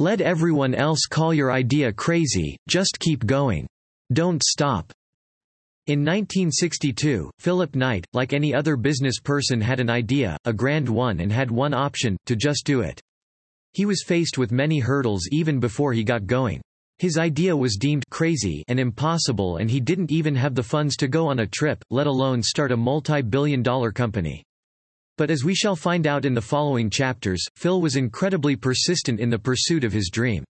Let everyone else call your idea crazy, just keep going. Don't stop. In 1962, Philip Knight, like any other business person had an idea, a grand one and had one option, to just do it. He was faced with many hurdles even before he got going. His idea was deemed crazy and impossible and he didn't even have the funds to go on a trip, let alone start a multi-billion dollar company. But as we shall find out in the following chapters, Phil was incredibly persistent in the pursuit of his dream.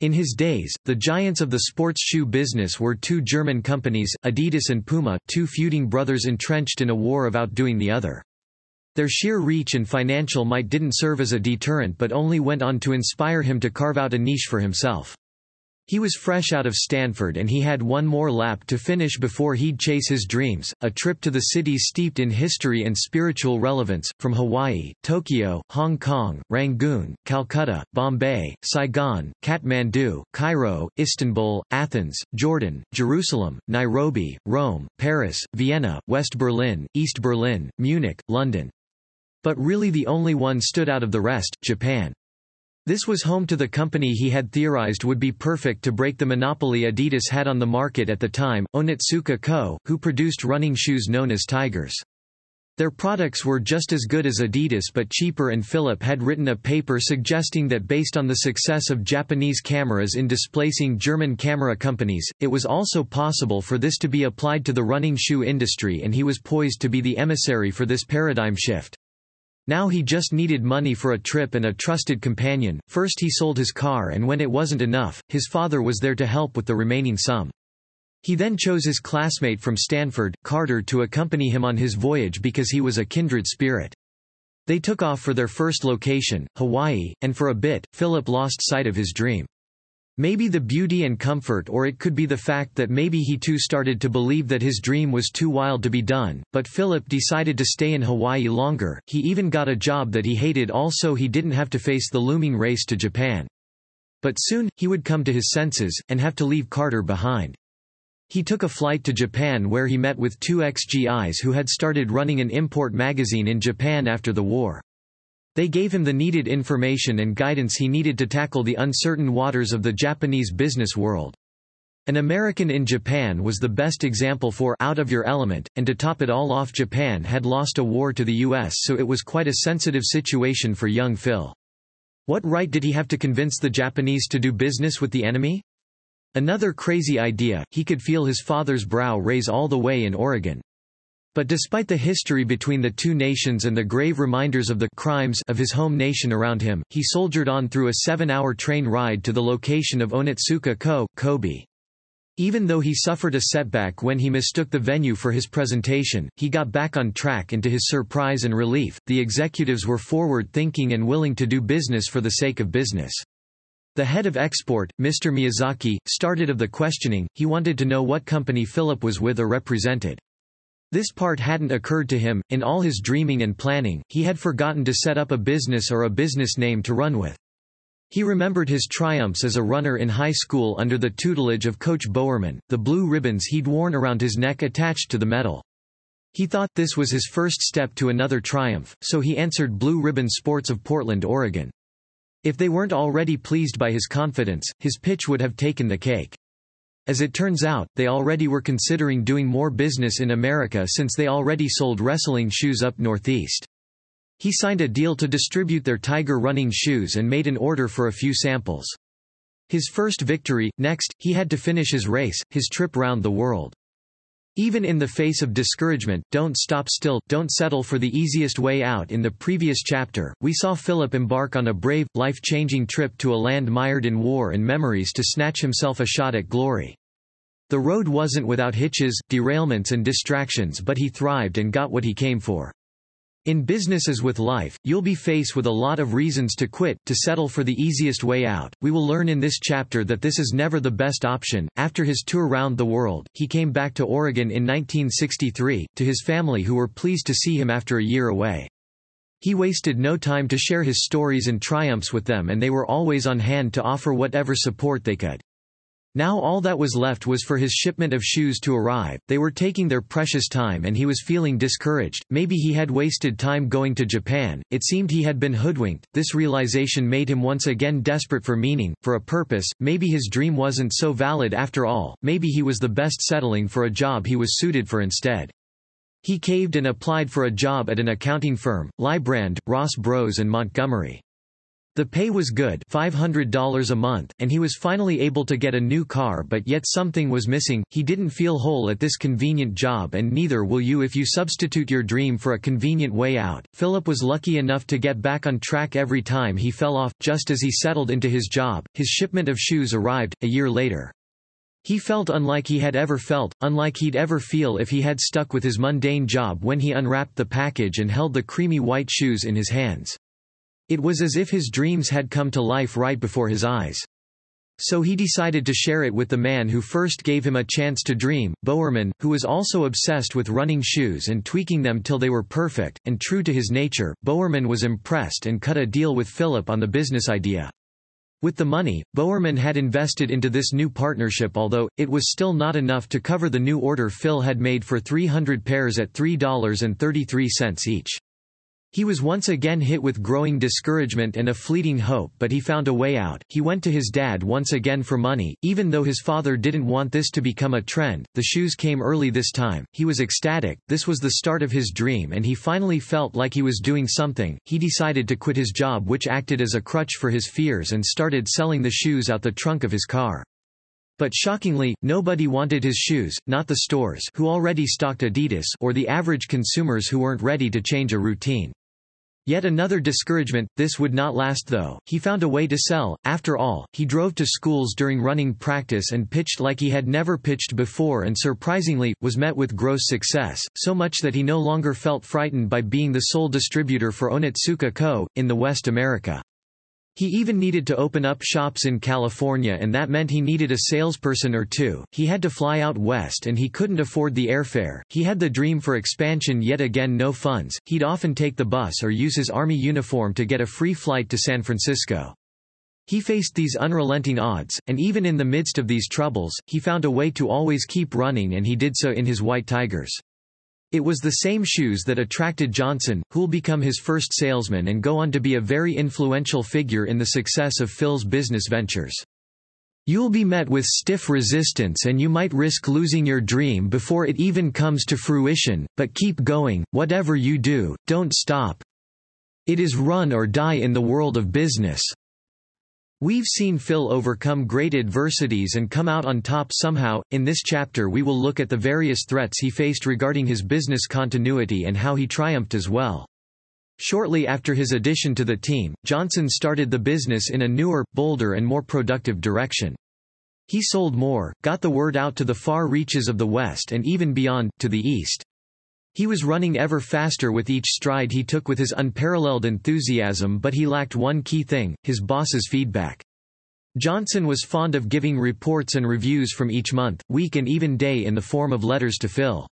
In his days, the giants of the sports shoe business were two German companies, Adidas and Puma, two feuding brothers entrenched in a war of outdoing the other. Their sheer reach and financial might didn't serve as a deterrent but only went on to inspire him to carve out a niche for himself. He was fresh out of Stanford and he had one more lap to finish before he'd chase his dreams, a trip to the cities steeped in history and spiritual relevance, from Hawaii, Tokyo, Hong Kong, Rangoon, Calcutta, Bombay, Saigon, Kathmandu, Cairo, Istanbul, Athens, Jordan, Jerusalem, Nairobi, Rome, Paris, Vienna, West Berlin, East Berlin, Munich, London. But really the only one stood out of the rest, Japan. This was home to the company he had theorized would be perfect to break the monopoly Adidas had on the market at the time, Onitsuka Co., who produced running shoes known as Tigers. Their products were just as good as Adidas but cheaper and Philip had written a paper suggesting that based on the success of Japanese cameras in displacing German camera companies, it was also possible for this to be applied to the running shoe industry and he was poised to be the emissary for this paradigm shift. Now he just needed money for a trip and a trusted companion. First he sold his car and when it wasn't enough, his father was there to help with the remaining sum. He then chose his classmate from Stanford, Carter to accompany him on his voyage because he was a kindred spirit. They took off for their first location, Hawaii, and for a bit, Philip lost sight of his dream. Maybe the beauty and comfort or it could be the fact that maybe he too started to believe that his dream was too wild to be done, but Philip decided to stay in Hawaii longer, he even got a job that he hated also he didn't have to face the looming race to Japan. But soon, he would come to his senses, and have to leave Carter behind. He took a flight to Japan where he met with two ex-GIs who had started running an import magazine in Japan after the war. They gave him the needed information and guidance he needed to tackle the uncertain waters of the Japanese business world. An American in Japan was the best example for out of your element, and to top it all off Japan had lost a war to the US so it was quite a sensitive situation for young Phil. What right did he have to convince the Japanese to do business with the enemy? Another crazy idea, he could feel his father's brow raise all the way in Oregon. But despite the history between the two nations and the grave reminders of the crimes of his home nation around him, he soldiered on through a seven-hour train ride to the location of Onitsuka Co., Kobe. Even though he suffered a setback when he mistook the venue for his presentation, he got back on track and to his surprise and relief, the executives were forward-thinking and willing to do business for the sake of business. The head of export, Mr. Miyazaki, started of the questioning, he wanted to know what company Philip was with or represented. This part hadn't occurred to him, in all his dreaming and planning, he had forgotten to set up a business or a business name to run with. He remembered his triumphs as a runner in high school under the tutelage of Coach Bowerman, the blue ribbons he'd worn around his neck attached to the medal. He thought this was his first step to another triumph, so he answered Blue Ribbon Sports of Portland, Oregon. If they weren't already pleased by his confidence, his pitch would have taken the cake. As it turns out, they already were considering doing more business in America since they already sold wrestling shoes up northeast. He signed a deal to distribute their Tiger running shoes and made an order for a few samples. His first victory, next, he had to finish his race, his trip round the world. Even in the face of discouragement, don't stop still, don't settle for the easiest way out in the previous chapter, we saw Philip embark on a brave, life-changing trip to a land mired in war and memories to snatch himself a shot at glory. The road wasn't without hitches, derailments and distractions but he thrived and got what he came for. In businesses with life, you'll be faced with a lot of reasons to quit, to settle for the easiest way out. We will learn in this chapter that this is never the best option. After his tour round the world, he came back to Oregon in 1963, to his family who were pleased to see him after a year away. He wasted no time to share his stories and triumphs with them and they were always on hand to offer whatever support they could. Now all that was left was for his shipment of shoes to arrive, they were taking their precious time and he was feeling discouraged, maybe he had wasted time going to Japan, it seemed he had been hoodwinked, this realization made him once again desperate for meaning, for a purpose, maybe his dream wasn't so valid after all, maybe he was the best settling for a job he was suited for instead. He caved and applied for a job at an accounting firm, Lybrand, Ross Bros and Montgomery. The pay was good $500 a month, and he was finally able to get a new car but yet something was missing, he didn't feel whole at this convenient job and neither will you if you substitute your dream for a convenient way out. Philip was lucky enough to get back on track every time he fell off, just as he settled into his job, his shipment of shoes arrived, a year later. He felt unlike he had ever felt, unlike he'd ever feel if he had stuck with his mundane job when he unwrapped the package and held the creamy white shoes in his hands. It was as if his dreams had come to life right before his eyes. So he decided to share it with the man who first gave him a chance to dream, Bowerman, who was also obsessed with running shoes and tweaking them till they were perfect, and true to his nature, Bowerman was impressed and cut a deal with Philip on the business idea. With the money, Bowerman had invested into this new partnership although, it was still not enough to cover the new order Phil had made for 300 pairs at $3.33 each. He was once again hit with growing discouragement and a fleeting hope but he found a way out. He went to his dad once again for money, even though his father didn't want this to become a trend. The shoes came early this time. He was ecstatic, this was the start of his dream and he finally felt like he was doing something. He decided to quit his job which acted as a crutch for his fears and started selling the shoes out the trunk of his car. But shockingly, nobody wanted his shoes, not the stores who already stocked Adidas or the average consumers who weren't ready to change a routine. Yet another discouragement, this would not last though, he found a way to sell, after all, he drove to schools during running practice and pitched like he had never pitched before and surprisingly, was met with gross success, so much that he no longer felt frightened by being the sole distributor for Onitsuka Co., in the West America. He even needed to open up shops in California and that meant he needed a salesperson or two. He had to fly out west and he couldn't afford the airfare. He had the dream for expansion yet again no funds. He'd often take the bus or use his army uniform to get a free flight to San Francisco. He faced these unrelenting odds, and even in the midst of these troubles, he found a way to always keep running and he did so in his White Tigers. It was the same shoes that attracted Johnson, who'll become his first salesman and go on to be a very influential figure in the success of Phil's business ventures. You'll be met with stiff resistance and you might risk losing your dream before it even comes to fruition, but keep going, whatever you do, don't stop. It is run or die in the world of business. We've seen Phil overcome great adversities and come out on top somehow. In this chapter, we will look at the various threats he faced regarding his business continuity and how he triumphed as well. Shortly after his addition to the team, Johnson started the business in a newer, bolder, and more productive direction. He sold more, got the word out to the far reaches of the West and even beyond, to the East. He was running ever faster with each stride he took with his unparalleled enthusiasm but he lacked one key thing, his boss's feedback. Johnson was fond of giving reports and reviews from each month, week and even day in the form of letters to Phil.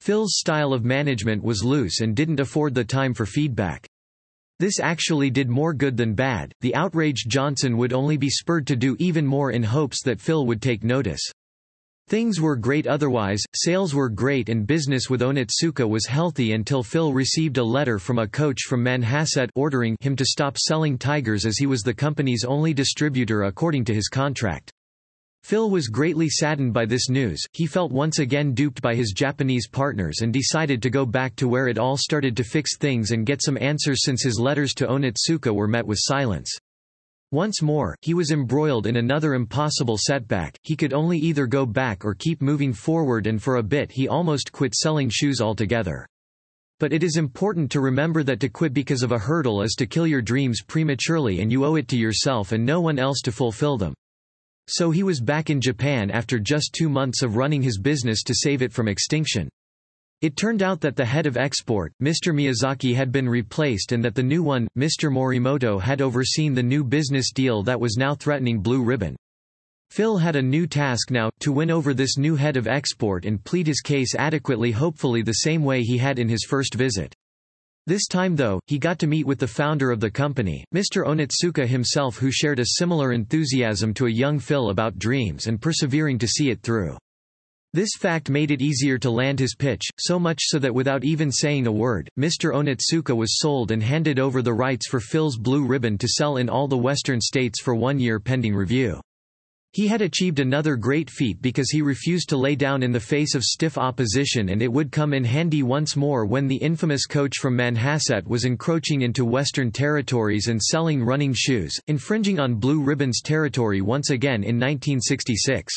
Phil's style of management was loose and didn't afford the time for feedback. This actually did more good than bad, the outraged Johnson would only be spurred to do even more in hopes that Phil would take notice. Things were great otherwise, sales were great and business with Onitsuka was healthy until Phil received a letter from a coach from Manhasset ordering him to stop selling Tigers as he was the company's only distributor according to his contract. Phil was greatly saddened by this news, he felt once again duped by his Japanese partners and decided to go back to where it all started to fix things and get some answers since his letters to Onitsuka were met with silence. Once more, he was embroiled in another impossible setback, he could only either go back or keep moving forward and for a bit he almost quit selling shoes altogether. But it is important to remember that to quit because of a hurdle is to kill your dreams prematurely and you owe it to yourself and no one else to fulfill them. So he was back in Japan after just two months of running his business to save it from extinction. It turned out that the head of export, Mr. Miyazaki had been replaced and that the new one, Mr. Morimoto had overseen the new business deal that was now threatening Blue Ribbon. Phil had a new task now, to win over this new head of export and plead his case adequately hopefully the same way he had in his first visit. This time though, he got to meet with the founder of the company, Mr. Onitsuka himself who shared a similar enthusiasm to a young Phil about dreams and persevering to see it through. This fact made it easier to land his pitch, so much so that without even saying a word, Mr. Onitsuka was sold and handed over the rights for Phil's Blue Ribbon to sell in all the western states for one year pending review. He had achieved another great feat because he refused to lay down in the face of stiff opposition and it would come in handy once more when the infamous coach from Manhasset was encroaching into Western territories and selling running shoes, infringing on Blue Ribbon's territory once again in 1966.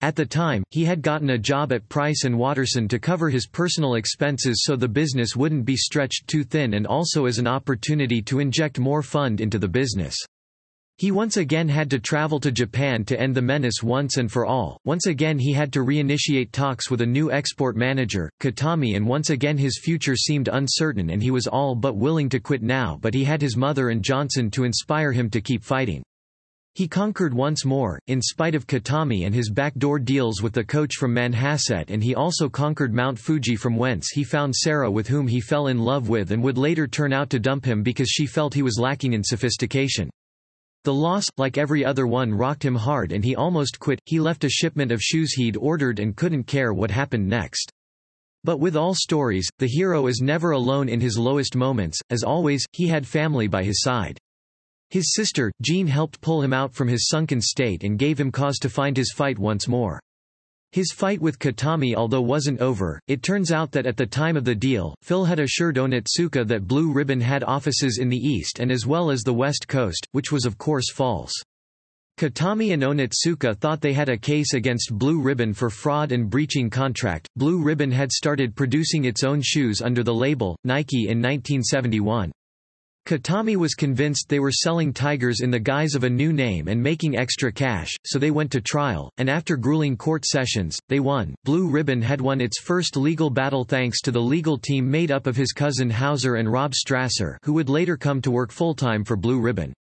At the time, he had gotten a job at Price and Watterson to cover his personal expenses so the business wouldn't be stretched too thin and also as an opportunity to inject more fund into the business. He once again had to travel to Japan to end the menace once and for all, once again he had to reinitiate talks with a new export manager, Katami and once again his future seemed uncertain and he was all but willing to quit now but he had his mother and Johnson to inspire him to keep fighting. He conquered once more, in spite of Katami and his backdoor deals with the coach from Manhasset and he also conquered Mount Fuji from whence he found Sarah with whom he fell in love with and would later turn out to dump him because she felt he was lacking in sophistication. The loss, like every other one rocked him hard and he almost quit, he left a shipment of shoes he'd ordered and couldn't care what happened next. But with all stories, the hero is never alone in his lowest moments, as always, he had family by his side. His sister, Jean helped pull him out from his sunken state and gave him cause to find his fight once more. His fight with Katami although wasn't over, it turns out that at the time of the deal, Phil had assured Onitsuka that Blue Ribbon had offices in the east and as well as the west coast, which was of course false. Katami and Onitsuka thought they had a case against Blue Ribbon for fraud and breaching contract. Blue Ribbon had started producing its own shoes under the label, Nike in 1971. Katami was convinced they were selling tigers in the guise of a new name and making extra cash, so they went to trial, and after grueling court sessions, they won. Blue Ribbon had won its first legal battle thanks to the legal team made up of his cousin Houser and Rob Strasser who would later come to work full-time for Blue Ribbon.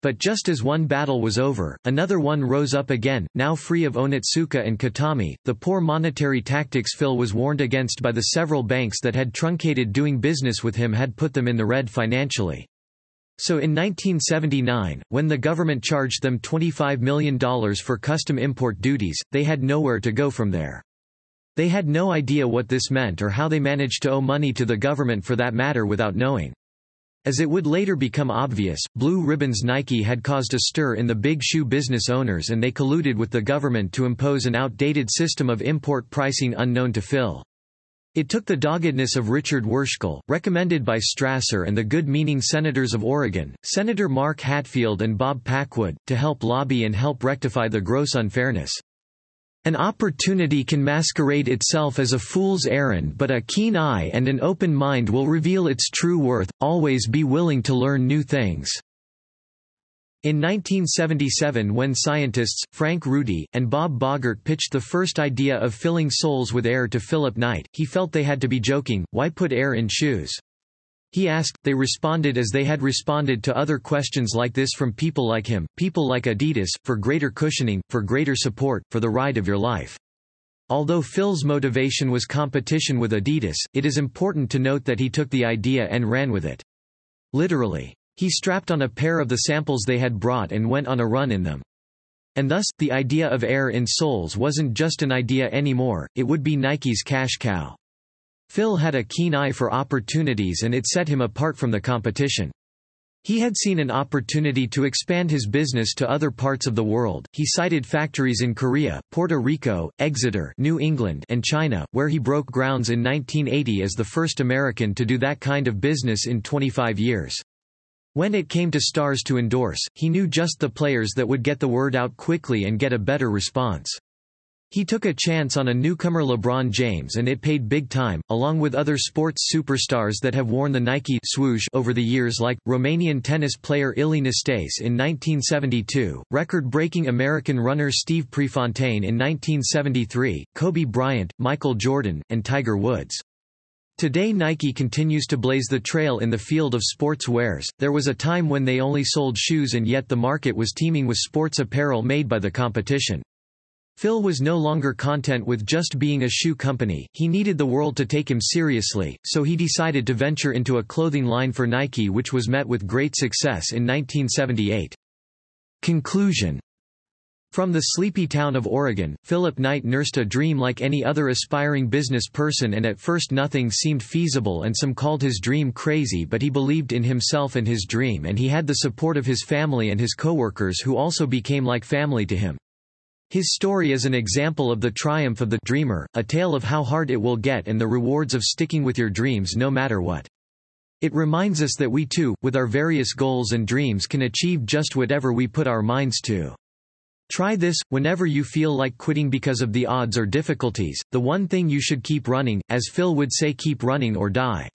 But just as one battle was over, another one rose up again, now free of Onitsuka and Katami. The poor monetary tactics Phil was warned against by the several banks that had truncated doing business with him had put them in the red financially. So in 1979, when the government charged them $25 million for custom import duties, they had nowhere to go from there. They had no idea what this meant or how they managed to owe money to the government for that matter without knowing. As it would later become obvious, Blue Ribbon's Nike had caused a stir in the big shoe business owners and they colluded with the government to impose an outdated system of import pricing unknown to Phil. It took the doggedness of Richard Werschkul, recommended by Strasser and the good-meaning senators of Oregon, Senator Mark Hatfield and Bob Packwood, to help lobby and help rectify the gross unfairness. An opportunity can masquerade itself as a fool's errand but a keen eye and an open mind will reveal its true worth, always be willing to learn new things. In 1977 when scientists, Frank Rudy, and Bob Bogert pitched the first idea of filling soles with air to Philip Knight, he felt they had to be joking, why put air in shoes? He asked, they responded as they had responded to other questions like this from people like him, people like Adidas, for greater cushioning, for greater support, for the ride of your life. Although Phil's motivation was competition with Adidas, it is important to note that he took the idea and ran with it. Literally. He strapped on a pair of the samples they had brought and went on a run in them. And thus, the idea of air in soles wasn't just an idea anymore, it would be Nike's cash cow. Phil had a keen eye for opportunities and it set him apart from the competition. He had seen an opportunity to expand his business to other parts of the world. He cited factories in Korea, Puerto Rico, Exeter, New England, and China, where he broke grounds in 1980 as the first American to do that kind of business in 25 years. When it came to stars to endorse, he knew just the players that would get the word out quickly and get a better response. He took a chance on a newcomer LeBron James and it paid big time, along with other sports superstars that have worn the Nike swoosh over the years like, Romanian tennis player Ilie Nastase in 1972, record-breaking American runner Steve Prefontaine in 1973, Kobe Bryant, Michael Jordan, and Tiger Woods. Today Nike continues to blaze the trail in the field of sports wares. There was a time when they only sold shoes and yet the market was teeming with sports apparel made by the competition. Phil was no longer content with just being a shoe company, he needed the world to take him seriously, so he decided to venture into a clothing line for Nike which was met with great success in 1978. Conclusion from the sleepy town of Oregon, Philip Knight nursed a dream like any other aspiring business person and at first nothing seemed feasible and some called his dream crazy but he believed in himself and his dream and he had the support of his family and his coworkers who also became like family to him. His story is an example of the triumph of the dreamer, a tale of how hard it will get and the rewards of sticking with your dreams no matter what. It reminds us that we too, with our various goals and dreams can achieve just whatever we put our minds to. Try this, whenever you feel like quitting because of the odds or difficulties, the one thing you should keep running, as Phil would say keep running or die.